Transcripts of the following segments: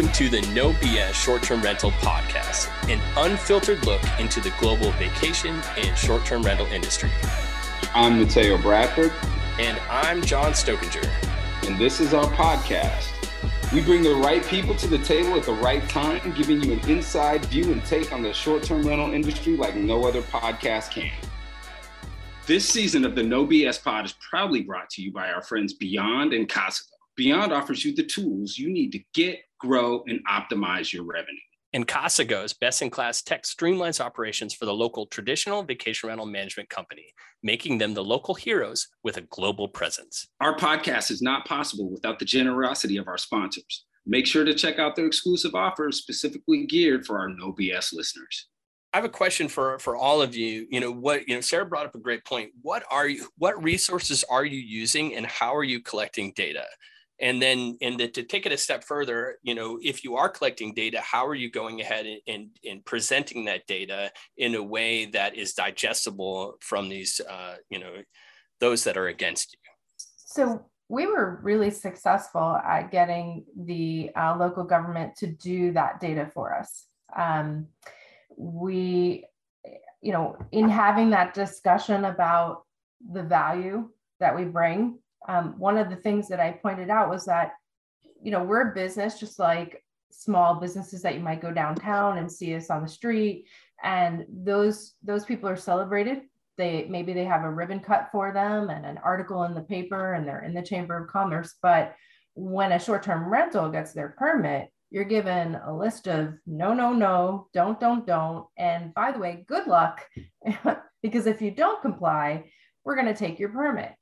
Welcome to the No BS Short Term Rental Podcast, an unfiltered look into the global vacation and short term rental industry. I'm Mateo Bradford. And I'm John Stokinger. And this is our podcast. We bring the right people to the table at the right time, giving you an inside view and take on the short term rental industry like no other podcast can. This season of the No BS Pod is proudly brought to you by our friends Beyond and Casago. Beyond offers you the tools you need to get, grow, and optimize your revenue. And Casago's best in class tech streamlines operations for the local traditional vacation rental management company, making them the local heroes with a global presence. Our podcast is not possible without the generosity of our sponsors. Make sure to check out their exclusive offers specifically geared for our No BS listeners. I have a question for for all of you. You know what? You know, Sarah brought up a great point. What are you? What resources are you using, and how are you collecting data? And then, and the, to take it a step further, you know, if you are collecting data, how are you going ahead and, and, presenting that data in a way that is digestible from these, uh, you know, those that are against you? So we were really successful at getting the uh, local government to do that data for us. Um, we, you know, in having that discussion about the value that we bring, um, one of the things that I pointed out was that, you know, we're a business just like small businesses that you might go downtown and see us on the street, and those those people are celebrated. They maybe they have a ribbon cut for them and an article in the paper, and they're in the Chamber of Commerce. But when a short-term rental gets their permit, you're given a list of no, no, no, don't, don't, don't. And by the way, good luck, because if you don't comply, we're going to take your permit.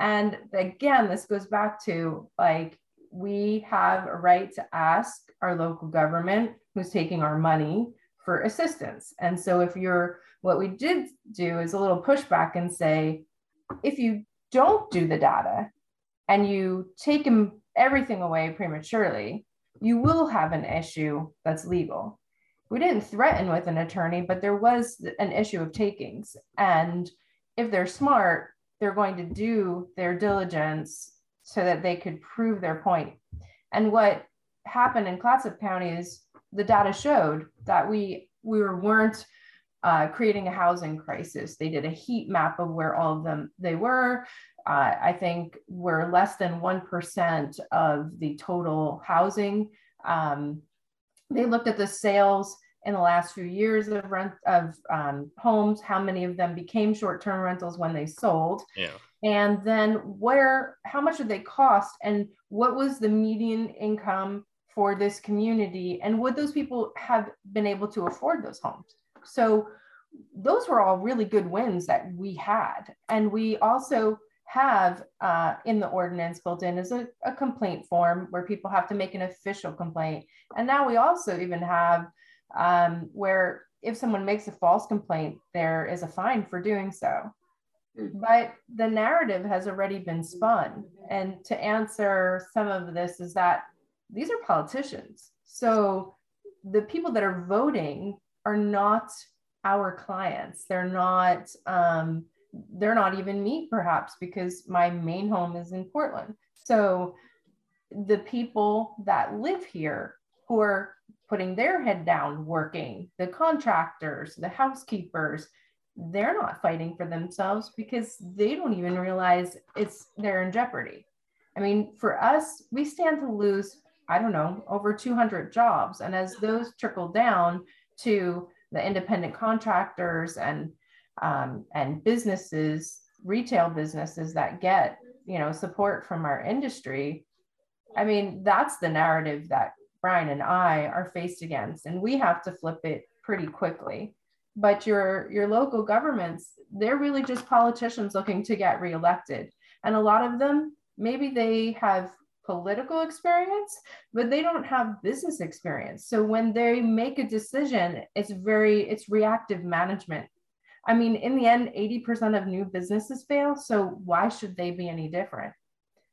And again, this goes back to like, we have a right to ask our local government who's taking our money for assistance. And so if you're, what we did do is a little pushback and say, if you don't do the data and you take everything away prematurely, you will have an issue that's legal. We didn't threaten with an attorney, but there was an issue of takings. And if they're smart, they're going to do their diligence so that they could prove their point. And what happened in Clatsop County is the data showed that we we were, weren't uh, creating a housing crisis. They did a heat map of where all of them they were. Uh, I think we're less than 1% of the total housing. Um, they looked at the sales in the last few years of rent of um, homes, how many of them became short-term rentals when they sold. Yeah. And then where, how much did they cost and what was the median income for this community? And would those people have been able to afford those homes? So those were all really good wins that we had. And we also have uh, in the ordinance built in is a, a, complaint form where people have to make an official complaint. And now we also even have um, where if someone makes a false complaint, there is a fine for doing so. Hmm. But the narrative has already been spun. And to answer some of this is that these are politicians. So the people that are voting are not our clients. They're not um, they're not even me perhaps because my main home is in Portland. So the people that live here who are putting their head down working, the contractors, the housekeepers, they're not fighting for themselves because they don't even realize it's they're in jeopardy. I mean, for us, we stand to lose, I don't know, over 200 jobs. And as those trickle down to the independent contractors and um, and businesses, retail businesses that get you know support from our industry. I mean, that's the narrative that Brian and I are faced against, and we have to flip it pretty quickly. But your your local governments, they're really just politicians looking to get reelected, and a lot of them maybe they have political experience, but they don't have business experience. So when they make a decision, it's very it's reactive management I mean, in the end, 80% of new businesses fail. So why should they be any different?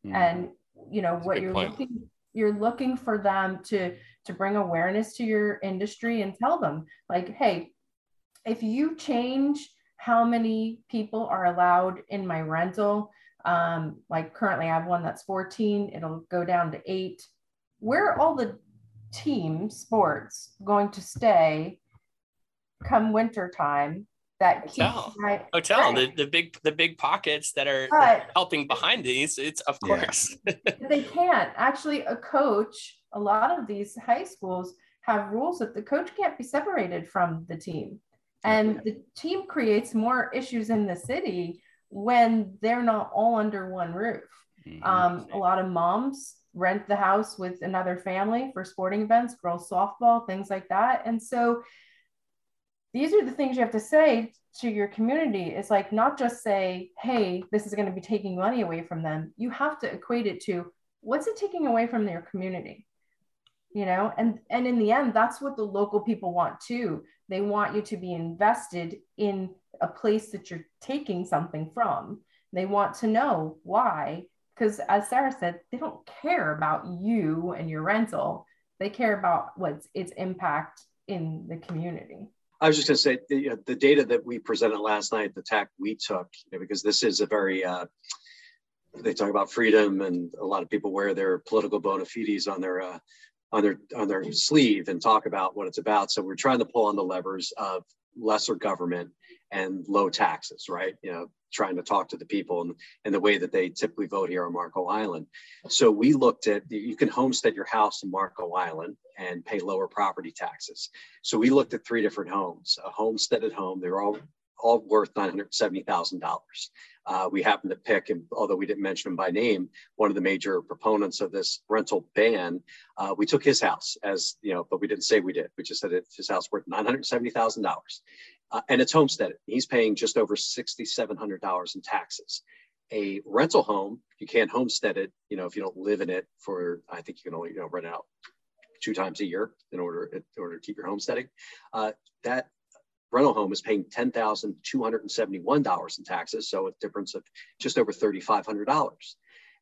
Mm. And you know, That's what you're point. looking you're looking for them to to bring awareness to your industry and tell them like, hey, if you change how many people are allowed in my rental, um, like currently I have one that's 14, it'll go down to eight. Where are all the team sports going to stay come winter time that hotel, my, hotel right. the, the big the big pockets that are but, helping behind these it's of course. Yeah. they can't. Actually a coach a lot of these high schools have rules that the coach can't be separated from the team. And the team creates more issues in the city when they're not all under one roof. Mm-hmm. um, a lot of moms rent the house with another family for sporting events girls softball things like that. And so these are the things you have to say to your community. It's like not just say hey this is going to be taking money away from them. You have to equate it to what's it taking away from their community? You know and and in the end that's what the local people want too. They want you to be invested in a place that you're taking something from. They want to know why because as sarah said they don't care about you and your rental. They care about what's its impact in the community I was just going to say the, the, data that we presented last night, the tack we took, you know, because this is a very, uh, they talk about freedom and a lot of people wear their political bona fides on their, uh, on their, on their sleeve and talk about what it's about. So we're trying to pull on the levers of lesser government and low taxes, right? You know, trying to talk to the people and, and the way that they typically vote here on Marco Island. So we looked at you can homestead your house in Marco Island and pay lower property taxes. So we looked at three different homes, a homesteaded home. They're all all worth $970,000. Uh, we happened to pick, and although we didn't mention him by name, one of the major proponents of this rental ban, uh, we took his house as, you know, but we didn't say we did. We just said his house worth $970,000 uh, and it's homesteaded. He's paying just over $6,700 in taxes. A rental home, you can't homestead it, you know, if you don't live in it for, I think you can only, you know, rent out two times a year in order, in order to keep your homesteading. Uh, that rental home is paying $10,271 in taxes. So a difference of just over $3,500.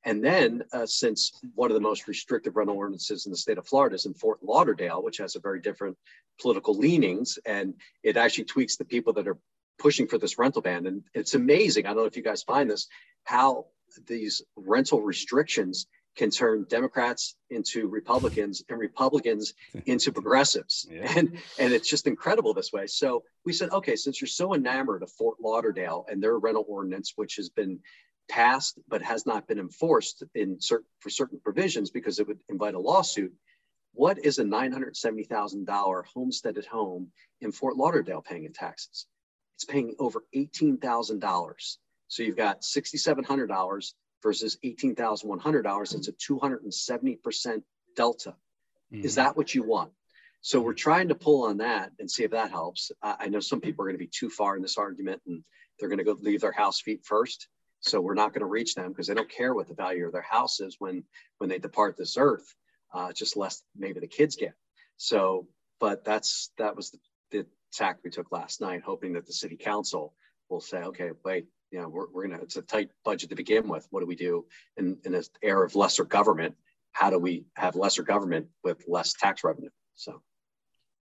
And then, uh, since one of the most restrictive rental ordinances in the state of Florida is in Fort Lauderdale, which has a very different political leanings, and it actually tweaks the people that are pushing for this rental ban. And it's amazing. I don't know if you guys find this, how these rental restrictions can turn Democrats into Republicans and Republicans into progressives. Yeah. And, and it's just incredible this way. So we said, okay, since you're so enamored of Fort Lauderdale and their rental ordinance, which has been passed but has not been enforced in certain for certain provisions because it would invite a lawsuit. What is a $970,000 homesteaded home in Fort Lauderdale paying in taxes? It's paying over $18,000. So you've got $6,700 versus $18,100. It's a 270% delta. Mm-hmm. Is that what you want? So we're trying to pull on that and see if that helps. I know some people are going to be too far in this argument and they're going to go leave their house feet first. So we're not going to reach them because they don't care what the value of their house is when when they depart this earth. Uh, just less maybe the kids get. So, but that's that was the, the tack we took last night, hoping that the city council will say, okay, wait, you know, we're, we're gonna it's a tight budget to begin with. What do we do in in this era of lesser government? How do we have lesser government with less tax revenue? So.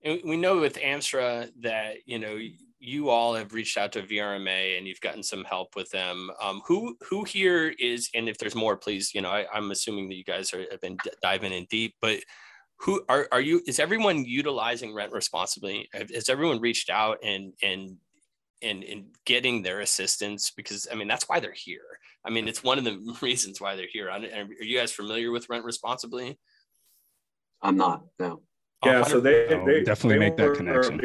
We know with AMSRA that you know you all have reached out to VRMA and you've gotten some help with them. Um, who who here is, and if there's more, please, you know, I, am assuming that you guys are, have been diving in deep, but who are, are you, is everyone utilizing rent responsibly? Has everyone reached out and, and, and, and getting their assistance? Because I mean, that's why they're here. I mean, it's one of the reasons why they're here. Are you guys familiar with rent responsibly? I'm not, no. Yeah, so they, they definitely they make that connection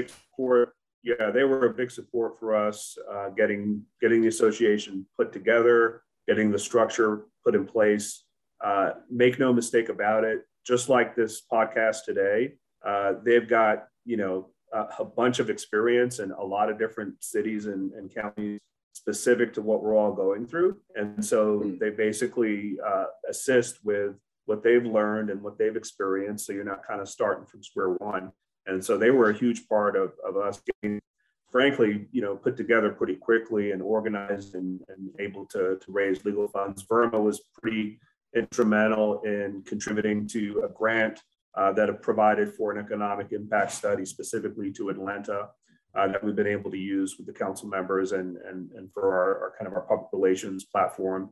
yeah, they were a big support for us uh, getting getting the association put together, getting the structure put in place. Uh, make no mistake about it. Just like this podcast today, uh, they've got you know a, a, bunch of experience in a lot of different cities and, and, counties specific to what we're all going through, and so hmm. they basically uh, assist with what they've learned and what they've experienced. So you're not kind of starting from square one. And so they were a huge part of, of us getting, frankly, you know, put together pretty quickly and organized and, and able to, to raise legal funds. VRMA was pretty instrumental in contributing to a grant uh, that have provided for an economic impact study specifically to Atlanta uh, that we've been able to use with the council members and, and, and for our, our kind of our public relations platform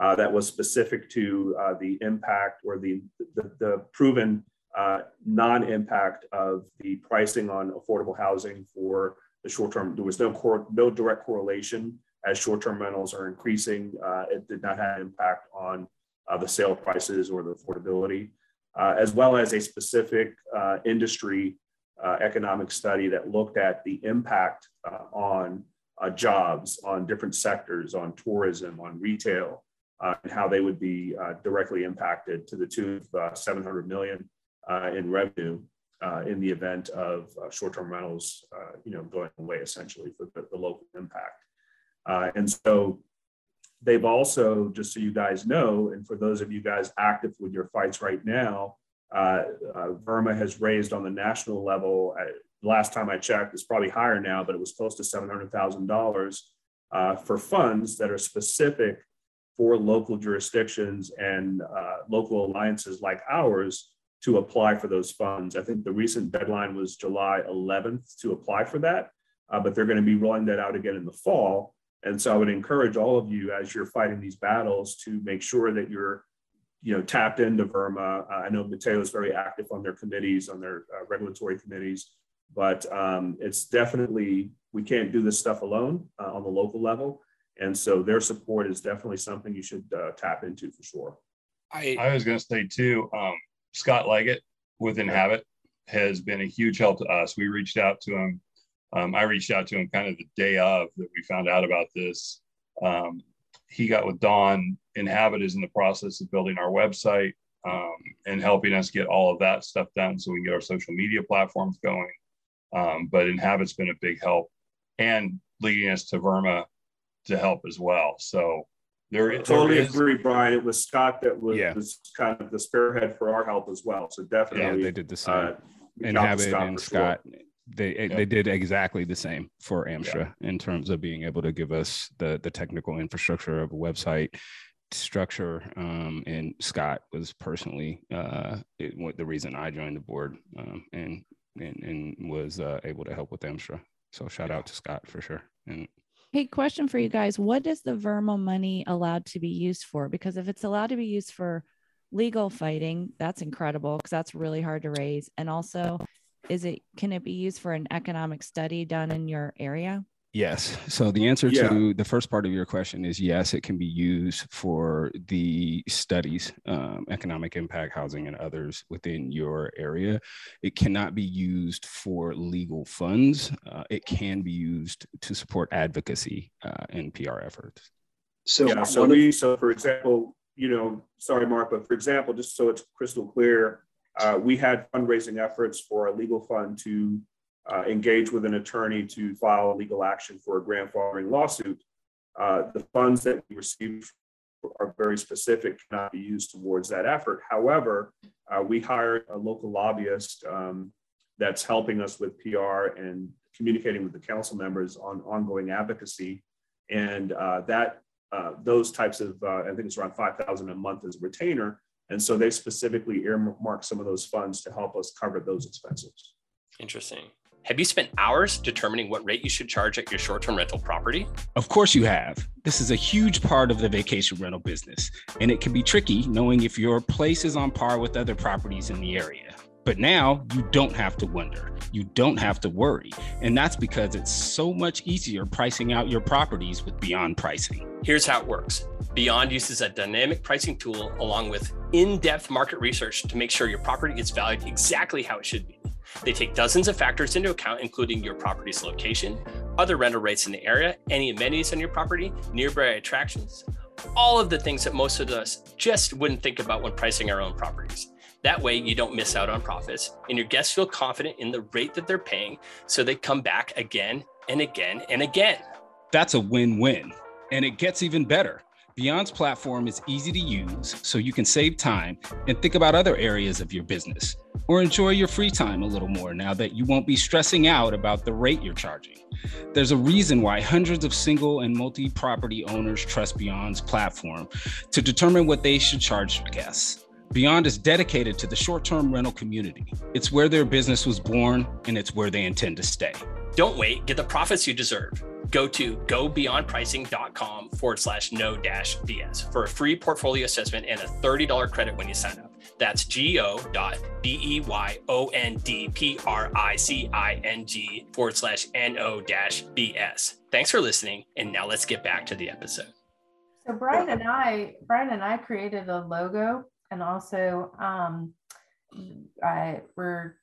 uh, that was specific to uh, the impact or the, the, the proven uh, non-impact of the pricing on affordable housing for the short-term. There was no cor- no direct correlation as short-term rentals are increasing. Uh, it did not have impact on uh, the sale prices or the affordability, uh, as well as a specific uh, industry uh, economic study that looked at the impact on jobs, on different sectors, on tourism, on retail, and how they would be directly impacted to the tune of 700 million in revenue uh, in the event of uh, short-term rentals, you know, going away essentially for the, the local impact. and so they've also, just so you guys know, and for those of you guys active with your fights right now, uh, uh, VRMA has raised on the national level. Uh, last time I checked, it's probably higher now, but it was close to seven hundred thousand dollars for funds that are specific for local jurisdictions and local alliances like ours to apply for those funds. I think the recent deadline was July 11th to apply for that, uh, but they're going to be rolling that out again in the fall. And so I would encourage all of you as you're fighting these battles to make sure that you're, you know, tapped into VRMA. Uh, I know Mateo is very active on their committees, on their uh, regulatory committees, but um, it's definitely we can't do this stuff alone uh, on the local level. And so their support is definitely something you should uh, tap into for sure. I, I was going to say too, um, Scott Leggett with Inhabit has been a huge help to us. We reached out to him. Um, I reached out to him kind of the day of that we found out about this. Um, he got with Don. Inhabit is in the process of building our website um, and helping us get all of that stuff done so we can get our social media platforms going. Um, but Inhabit's been a big help and leading us to VRMA to help as well. So there, totally there agree, Brian. It was Scott that was, yeah. was, kind of the spearhead for our help as well. So definitely, yeah, they did the same. Uh, Inhabit and Scott, sure. they yeah. they did exactly the same for Amstra yeah. in terms of being able to give us the the technical infrastructure of a website structure. Um, and Scott was personally uh, it, the reason I joined the board um, and, and and was uh, able to help with Amstra. So shout out to Scott for sure. And Hey, question for you guys. What is the VRMA money allowed to be used for? Because if it's allowed to be used for legal fighting, that's incredible because that's really hard to raise. And also, is it can it be used for an economic study done in your area? Yes. So the answer yeah. to the first part of your question is yes, it can be used for the studies, um, economic impact housing and others within your area. It cannot be used for legal funds. Uh, it can be used to support advocacy uh, and PR efforts. So, yeah, so we, so for example, you know, sorry, Mark, but for example, just so it's crystal clear, uh, we had fundraising efforts for a legal fund to uh, engage with an attorney to file a legal action for a grandfathering lawsuit, uh, the funds that we receive are very specific, cannot be used towards that effort. However, uh, we hired a local lobbyist um, that's helping us with PR and communicating with the council members on ongoing advocacy. And uh, that uh, those types of, uh, I think it's around 5,000 a month as a retainer. And so they specifically earmarked some of those funds to help us cover those expenses. Interesting. Have you spent hours determining what rate you should charge at your short term rental property? Of course, you have. This is a huge part of the vacation rental business, and it can be tricky knowing if your place is on par with other properties in the area. But now you don't have to wonder. You don't have to worry. And that's because it's so much easier pricing out your properties with Beyond Pricing. Here's how it works Beyond uses a dynamic pricing tool along with in depth market research to make sure your property gets valued exactly how it should be. They take dozens of factors into account, including your property's location, other rental rates in the area, any amenities on your property, nearby attractions, all of the things that most of us just wouldn't think about when pricing our own properties. That way, you don't miss out on profits, and your guests feel confident in the rate that they're paying, so they come back again and again and again. That's a win win. And it gets even better. Beyond's platform is easy to use so you can save time and think about other areas of your business or enjoy your free time a little more now that you won't be stressing out about the rate you're charging. There's a reason why hundreds of single and multi property owners trust Beyond's platform to determine what they should charge guests. Beyond is dedicated to the short term rental community. It's where their business was born and it's where they intend to stay. Don't wait, get the profits you deserve go to gobeyondpricing.com forward slash no dash BS for a free portfolio assessment and a $30 credit when you sign up. That's go.b-e-y-o-n-d-p-r-i-c-i-n-g forward slash N-O dash B-S. Thanks for listening. And now let's get back to the episode. So Brian and I, Brian and I created a logo and also um, I, we're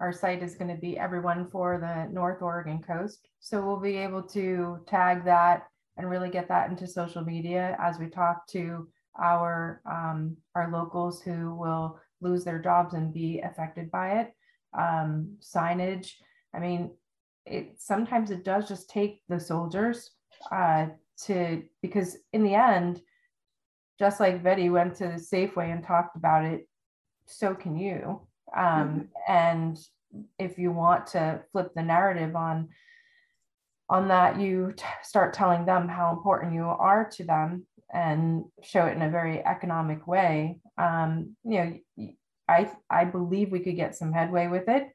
our site is going to be everyone for the North Oregon coast. So we'll be able to tag that and really get that into social media as we talk to our um, our locals who will lose their jobs and be affected by it. Um, signage. I mean, it sometimes it does just take the soldiers uh, to because in the end, just like Betty went to the Safeway and talked about it, so can you. Um, mm-hmm. And if you want to flip the narrative on on that, you t- start telling them how important you are to them and show it in a very economic way. Um, you know, I I believe we could get some headway with it.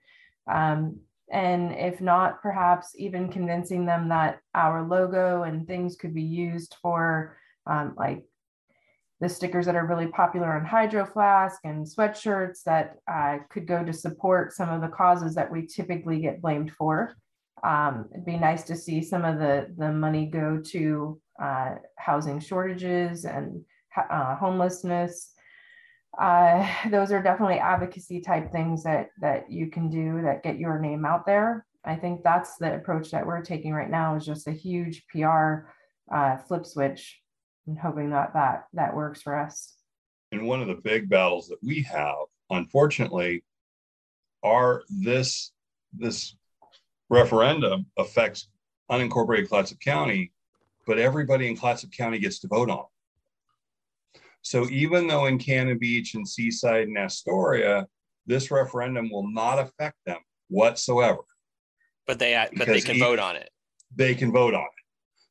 Um, and if not, perhaps even convincing them that our logo and things could be used for um, like the stickers that are really popular on Hydro Flask and sweatshirts that uh, could go to support some of the causes that we typically get blamed for. Um, it'd be nice to see some of the, the money go to uh, housing shortages and uh, homelessness. Uh, those are definitely advocacy type things that, that you can do that get your name out there. I think that's the approach that we're taking right now is just a huge PR uh, flip switch and hoping that that that works for us. And one of the big battles that we have, unfortunately, are this this referendum affects unincorporated Clatsop County, but everybody in Clatsop County gets to vote on it. So even though in Cannon Beach and Seaside and Astoria, this referendum will not affect them whatsoever. But they but they can vote on it. They can vote on it.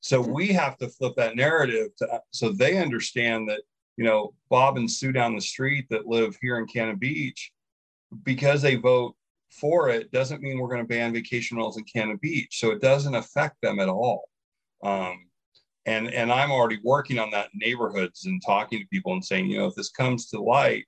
So we have to flip that narrative to, so they understand that, you know, Bob and Sue down the street that live here in Cannon Beach, because they vote for it doesn't mean we're going to ban vacation rentals in Cannon Beach. So it doesn't affect them at all. Um, and and I'm already working on that neighborhoods and talking to people and saying, you know, if this comes to light,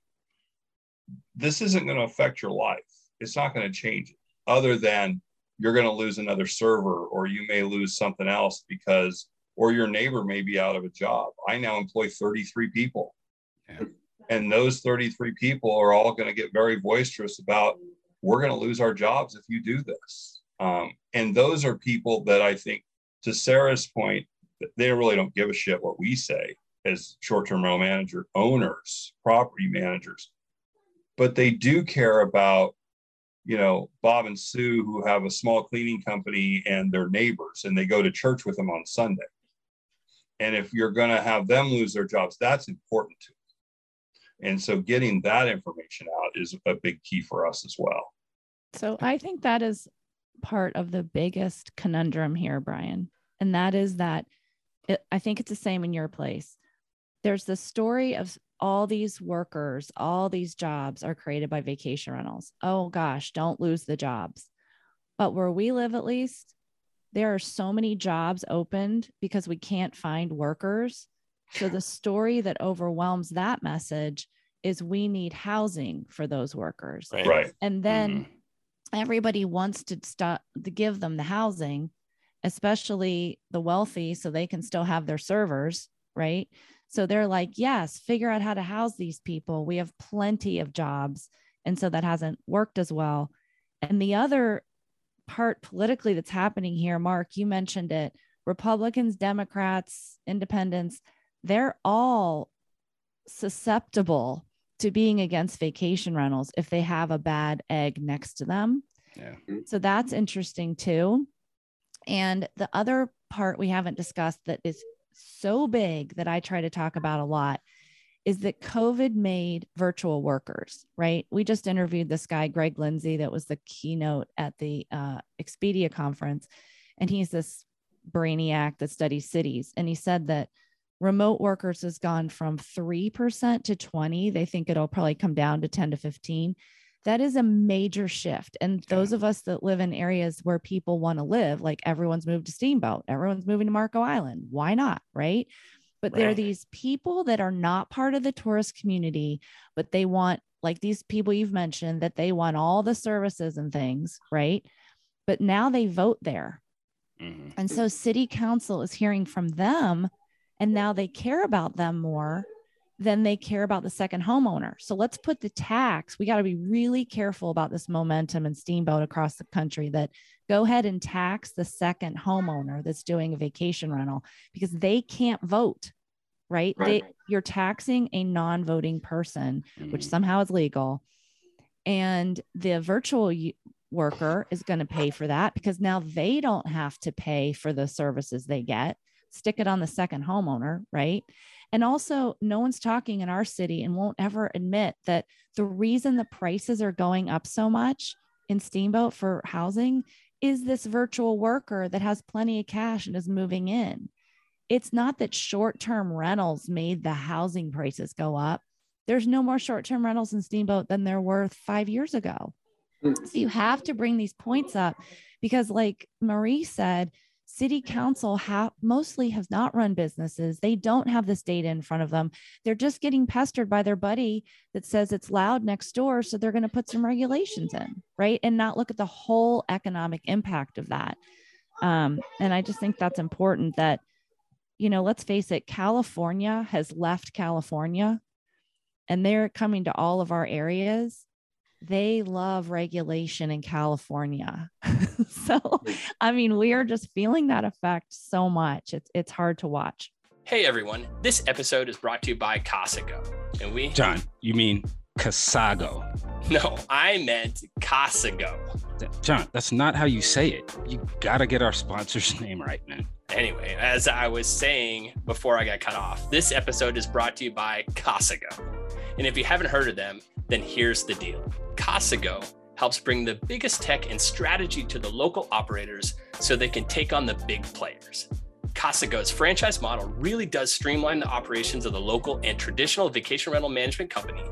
this isn't going to affect your life. It's not going to change it, other than you're going to lose another server or you may lose something else because or your neighbor may be out of a job. I now employ 33 people. Yeah. and those 33 people are all going to get very boisterous about we're going to lose our jobs if you do this. Um, and those are people that i think to sarah's point they really don't give a shit what we say as short-term rental manager owners property managers. But they do care about you know, Bob and Sue who have a small cleaning company and they're neighbors and they go to church with them on Sunday. And if you're going to have them lose their jobs, that's important to them. And so getting that information out is a big key for us as well. So I think that is part of the biggest conundrum here, Brian. And that is that it, I think it's the same in your place. There's the story of all these workers, all these jobs are created by vacation rentals. Oh gosh, don't lose the jobs. But where we live, at least, there are so many jobs opened because we can't find workers. So the story that overwhelms that message is we need housing for those workers. Right. right. And then mm-hmm. everybody wants to stop to give them the housing, especially the wealthy, so they can still have their servers, right? So they're like, yes, figure out how to house these people. We have plenty of jobs. And so that hasn't worked as well. And the other part politically that's happening here, Mark, you mentioned it Republicans, Democrats, independents, they're all susceptible to being against vacation rentals if they have a bad egg next to them. Yeah. So that's interesting too. And the other part we haven't discussed that is so big that I try to talk about a lot is that COVID made virtual workers, right? We just interviewed this guy, Greg Lindsay, that was the keynote at the uh, Expedia conference. And he's this brainiac that studies cities. And he said that remote workers has gone from 3% to 20. They think it'll probably come down to 10 to 15 that is a major shift. And those of us that live in areas where people want to live, like everyone's moved to Steamboat, everyone's moving to Marco Island. Why not? Right. But right. there are these people that are not part of the tourist community, but they want, like these people you've mentioned, that they want all the services and things, right? But now they vote there. Mm-hmm. And so city council is hearing from them, and now they care about them more than they care about the second homeowner. So let's put the tax. We got to be really careful about this momentum and steamboat across the country that go ahead and tax the second homeowner that's doing a vacation rental because they can't vote. Right? right. They, you're taxing a non-voting person, mm-hmm. which somehow is legal. And the virtual worker is going to pay for that because now they don't have to pay for the services they get. Stick it on the second homeowner, right? And also, no one's talking in our city and won't ever admit that the reason the prices are going up so much in Steamboat for housing is this virtual worker that has plenty of cash and is moving in. It's not that short term rentals made the housing prices go up. There's no more short term rentals in Steamboat than there were five years ago. Mm. So you have to bring these points up because, like Marie said, city council have mostly have not run businesses. They don't have this data in front of them. They're just getting pestered by their buddy that says it's loud next door so they're going to put some regulations in right? And not look at the whole economic impact of that. Um, and i just think that's important that you know let's face it california has left california and they're coming to all of our areas. They love regulation in California. so, I mean, we are just feeling that effect so much. It's it's hard to watch. Hey everyone, this episode is brought to you by Casago. And we John, you mean Casago. No, I meant Casago. John, that's not how you say it. You gotta get our sponsor's name right, man. Anyway, as I was saying before I got cut off, this episode is brought to you by Casago. And if you haven't heard of them, then here's the deal Casago helps bring the biggest tech and strategy to the local operators so they can take on the big players. Casago's franchise model really does streamline the operations of the local and traditional vacation rental management company,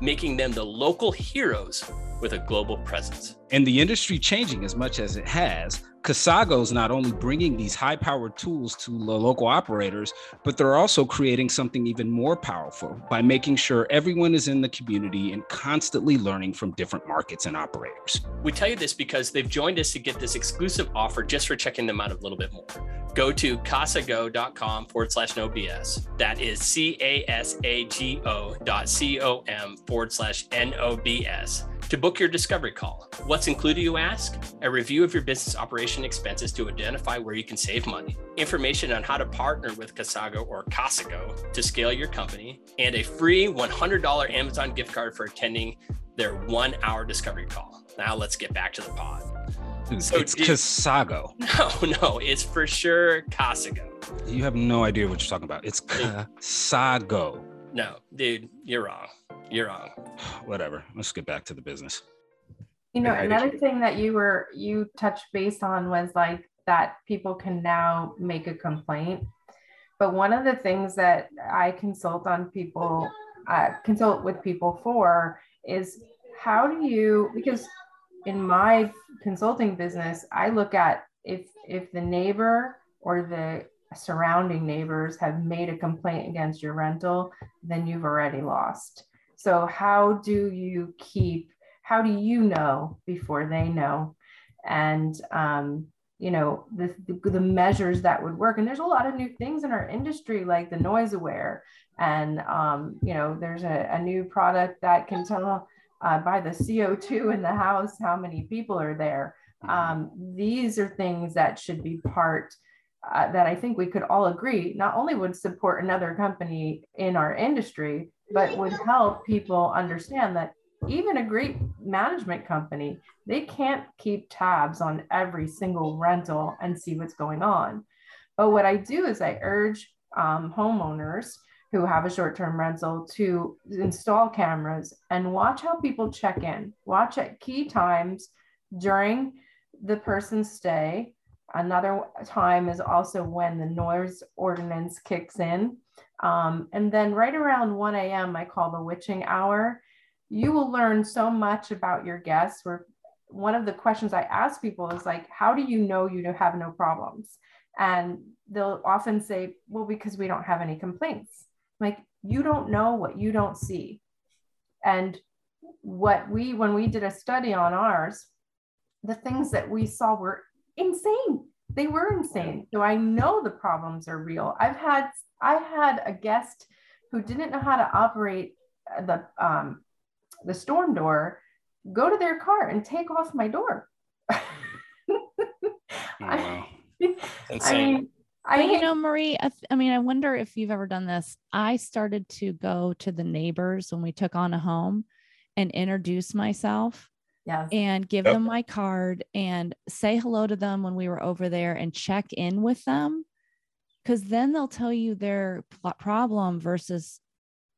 making them the local heroes with a global presence. And the industry changing as much as it has, Casago is not only bringing these high powered tools to the local operators, but they're also creating something even more powerful by making sure everyone is in the community and constantly learning from different markets and operators. We tell you this because they've joined us to get this exclusive offer just for checking them out a little bit more. Go to casago.com forward slash no BS. That is C A S A G O dot C O M forward slash N O B S to book your discovery call. What's included, you ask? A review of your business operation expenses to identify where you can save money, information on how to partner with Casago or Casago to scale your company, and a free $100 Amazon gift card for attending their one hour discovery call. Now let's get back to the pod. So it's did, Casago. No, no, it's for sure Casago. You have no idea what you're talking about. It's Casago. No, dude, you're wrong. You're wrong. Whatever. Let's get back to the business. You know, another thing that you were you touched base on was like that people can now make a complaint. But one of the things that I consult on people, uh, consult with people for is how do you because in my consulting business, I look at if if the neighbor or the surrounding neighbors have made a complaint against your rental, then you've already lost. So, how do you keep, how do you know before they know? And, um, you know, the, the, the, measures that would work. And there's a lot of new things in our industry, like the NoiseAware. And, um, you know, there's a, a, new product that can tell uh, by the CO2 in the house how many people are there. Um, these are things that should be part uh, that I think we could all agree not only would support another company in our industry, but would help people understand that even a great management company, they can't keep tabs on every single rental and see what's going on. But what I do is I urge um, homeowners who have a short term rental to install cameras and watch how people check in, watch at key times during the person's stay Another time is also when the noise ordinance kicks in. Um, and then right around 1 a.m., I call the witching hour. You will learn so much about your guests. Where one of the questions I ask people is like, how do you know you have no problems? And they'll often say, well, because we don't have any complaints. Like, you don't know what you don't see. And what we, when we did a study on ours, the things that we saw were insane. They were insane. So I know the problems are real. I've had, I had a guest who didn't know how to operate the, um, the storm door go to their car and take off my door. wow. I mean, I you know, Marie, I, I, mean, I wonder if you've ever done this. I started to go to the neighbors when we took on a home and introduce myself. Yes. And give yep. them my card and say hello to them when we were over there and check in with them. Cause then they'll tell you their problem versus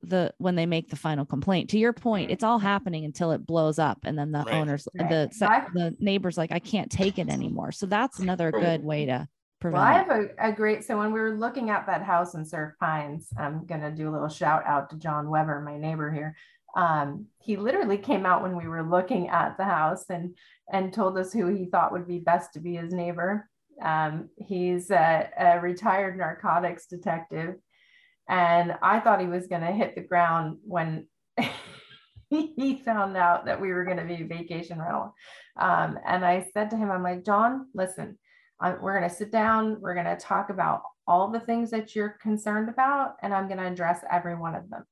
the when they make the final complaint to your point it's all mm-hmm. happening until it blows up and then the right. owners right. the the neighbors like i can't take it anymore so that's another good way to prevent well i have a, a great so when we were looking at that house in surf pines i'm going to do a little shout out to john weber my neighbor here um, he literally came out when we were looking at the house and and told us who he thought would be best to be his neighbor um, he's a, a retired narcotics detective and I thought he was going to hit the ground when he found out that we were going to be vacation rental. Um, and I said to him, I'm like, John, listen, I, we're going to sit down. We're going to talk about all the things that you're concerned about, and I'm going to address every one of them.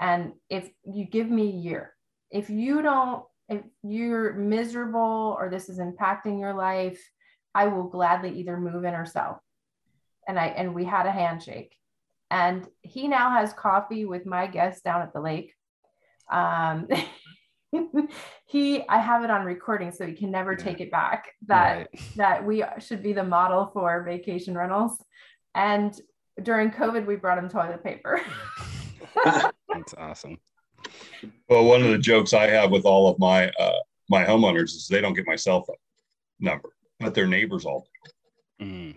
And if you give me a year, if you don't, if you're miserable or this is impacting your life, I will gladly either move in or sell. And I and we had a handshake and he now has coffee with my guests down at the lake. Um, he, I have it on recording, so he can never yeah. take it back. That right. that we should be the model for vacation rentals. And during COVID, we brought him toilet paper. That's awesome. Well, one of the jokes I have with all of my uh, my homeowners is they don't get my cell phone number, but their neighbors all do. Mm.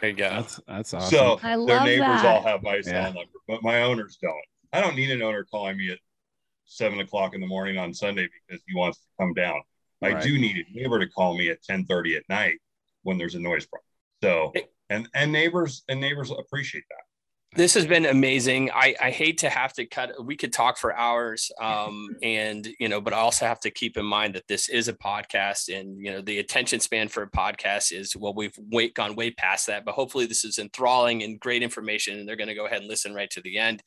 There you go. That's that's awesome. So I their neighbors that. all have my cell yeah. number, but my owners don't. I don't need an owner calling me at seven o'clock in the morning on Sunday because he wants to come down. Right. I do need a neighbor to call me at 10 30 at night when there's a noise problem. So and and neighbors and neighbors appreciate that this has been amazing. I, I hate to have to cut. We could talk for hours, um, and you know, but I also have to keep in mind that this is a podcast, and you know, the attention span for a podcast is well, we've way, gone way past that. But hopefully, this is enthralling and great information, and they're going to go ahead and listen right to the end.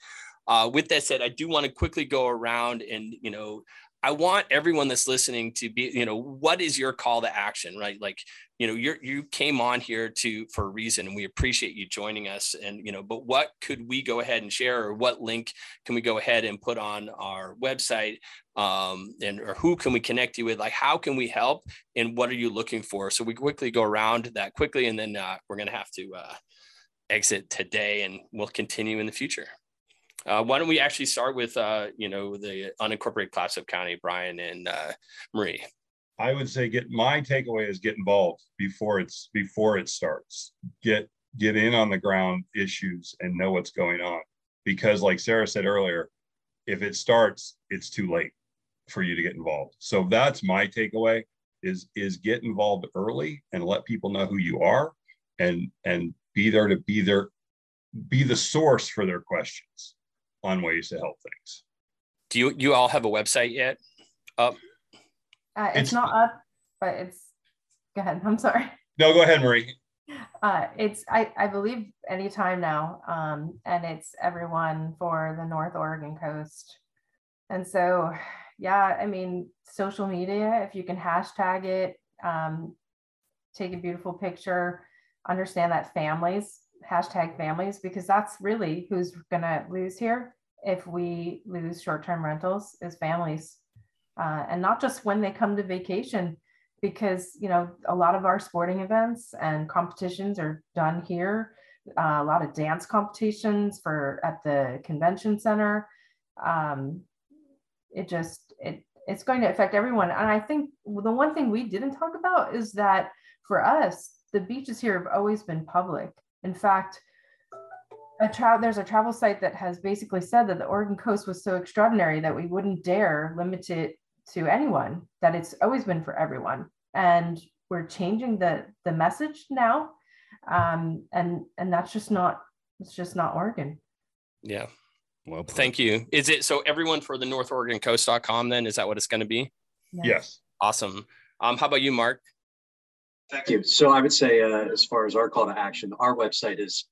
Uh, with that said, I do want to quickly go around and you know I want everyone that's listening to be, you know, what is your call to action, right? Like, you know, you you came on here to for a reason, and we appreciate you joining us. And you know, but what could we go ahead and share, or what link can we go ahead and put on our website, um, and or who can we connect you with? Like, how can we help, and what are you looking for? So we quickly go around that quickly, and then uh, we're gonna have to uh, exit today, and we'll continue in the future. Uh, why don't we actually start with, uh, you know, the unincorporated Clatsop County, Brian and uh, Marie? I would say get my takeaway is get involved before it's before it starts. Get get in on the ground issues and know what's going on. Because like Sarah said earlier, if it starts, it's too late for you to get involved. So that's my takeaway is is get involved early and let people know who you are and and be there to be there be the source for their questions on ways to help things. Do you you all have a website yet? Up? Uh, it's, it's, not up, but it's. Go ahead. I'm sorry. No, go ahead, Marie. Uh, it's I, I believe anytime now, um, and it's everyone for the North Oregon coast, and so yeah, I mean social media. If you can hashtag it, um, take a beautiful picture, understand that families hashtag families because that's really who's going to lose here if we lose short-term rentals is families uh, and not just when they come to vacation because you know a lot of our sporting events and competitions are done here. Uh, a lot of dance competitions for at the convention center. Um, it just it it's going to affect everyone. And i think the one thing we didn't talk about is that for us the beaches here have always been public. In fact, a tra- there's a travel site that has basically said that the Oregon coast was so extraordinary that we wouldn't dare limit it to anyone, that it's always been for everyone. And we're changing the, the message now. um, and and that's just not it's just not working. Yeah. Well, thank you. Is it so everyone for the North Oregon Coast.com then? Is that what it's going to be? Yes. yes. Awesome. Um, how about you, Mark? Thank you. So I would say, uh, as far as our call to action, our website is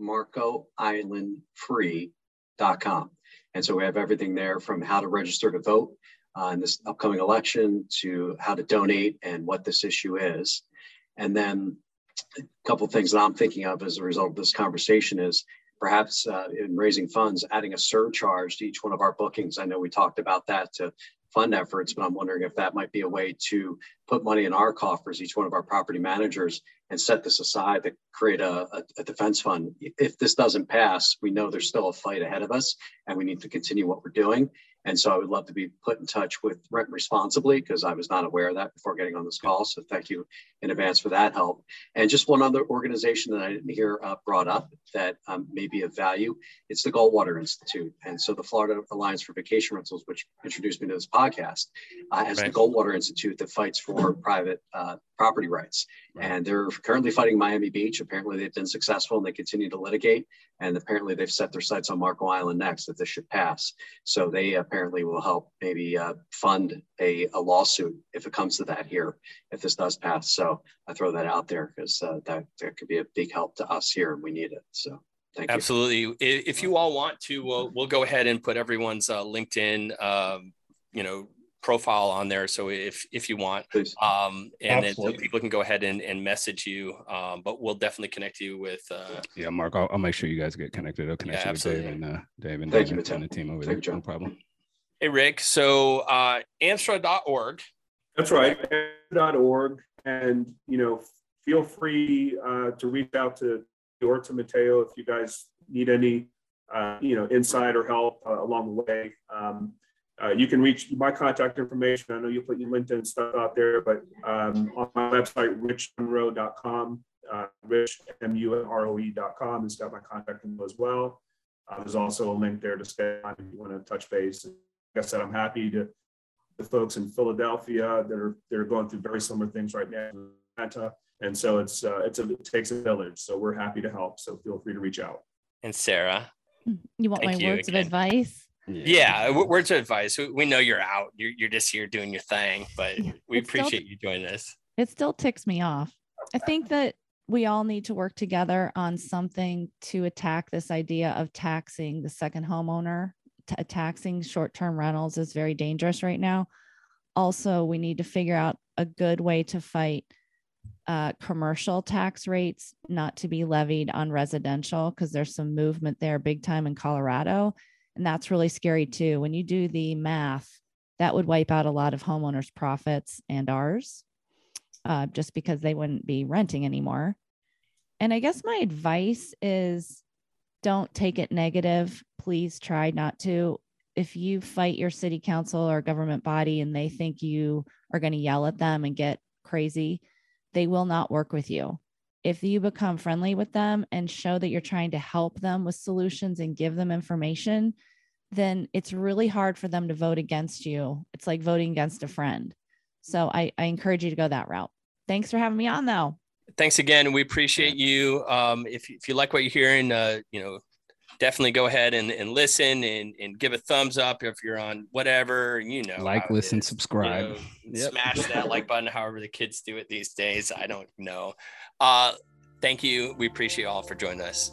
keepmarcoislandfree.com. And so we have everything there from how to register to vote uh, in this upcoming election to how to donate and what this issue is. And then a couple of things that I'm thinking of as a result of this conversation is perhaps uh, in raising funds, adding a surcharge to each one of our bookings. I know we talked about that to fund efforts, but I'm wondering if that might be a way to put money in our coffers, each one of our property managers, and set this aside to create a, a, a, defense fund. If this doesn't pass, we know there's still a fight ahead of us, and we need to continue what we're doing. And so I would love to be put in touch with Rent Responsibly because I was not aware of that before getting on this call. So thank you in advance for that help. And just one other organization that I didn't hear uh, brought up that um, may be of value. It's the Goldwater Institute. And so the Florida Alliance for Vacation Rentals, which introduced me to this podcast, uh, has right. the Goldwater Institute that fights for private uh, property rights. Right. And they're currently fighting Miami Beach. Apparently they've been successful and they continue to litigate. And apparently they've set their sights on Marco Island next if this should pass. So they apparently will help maybe uh, fund a, a, lawsuit if it comes to that here, if this does pass. So I throw that out there because uh, that, that could be a big help to us here and we need it. So thank Absolutely. you. Absolutely. If you all want to, we'll, we'll go ahead and put everyone's uh, LinkedIn, um, you know, profile on there. So if if you want, um, and then so people can go ahead and, and message you. Um, but we'll definitely connect you with. Uh, yeah, Mark, I'll, I'll make sure you guys get connected. I'll connect yeah, you with Dave and uh, Dave and, Thank Dave you, and the team over Thank there. You, no problem. Hey Rick, so uh, ansra.org. That's right, ansra.org, and you know, feel free uh, to reach out to or to Mateo if you guys need any, uh, you know, insight or help uh, along the way. Um, uh, you can reach my contact information. I know you put your LinkedIn stuff out there, but um, on my website, richmunroe.com, uh, richmunroe.com has got my contact info as well. Uh, there's also a link there to stay on if you want to touch base. And like I said, I'm happy to the folks in Philadelphia that are that are going through very similar things right now Atlanta. And so it's uh, it's a, it takes a village. So we're happy to help. So feel free to reach out. And Sarah, you want my words again. of advice? Yeah, yeah words of advice. We know you're out. You're, you're just here doing your thing, but we it appreciate still, you joining us. It still ticks me off. I think that we all need to work together on something to attack this idea of taxing the second homeowner. T- taxing short term rentals is very dangerous right now. Also, we need to figure out a good way to fight uh, commercial tax rates not to be levied on residential because there's some movement there big time in Colorado. And that's really scary too. When you do the math, that would wipe out a lot of homeowners' profits and ours uh, just because they wouldn't be renting anymore. And I guess my advice is don't take it negative. Please try not to. If you fight your city council or government body and they think you are going to yell at them and get crazy, they will not work with you if you become friendly with them and show that you're trying to help them with solutions and give them information, then it's really hard for them to vote against you. It's like voting against a friend. So I, I encourage you to go that route. Thanks for having me on, though. Thanks again. We appreciate you. Um, if, if you like what you're hearing, uh, you know, definitely go ahead and, and listen and, and give a thumbs up if you're on whatever, you know, like, listen, subscribe, you know, yep. smash that like button, however the kids do it these days. I don't know. Uh, thank you. We appreciate all for joining us.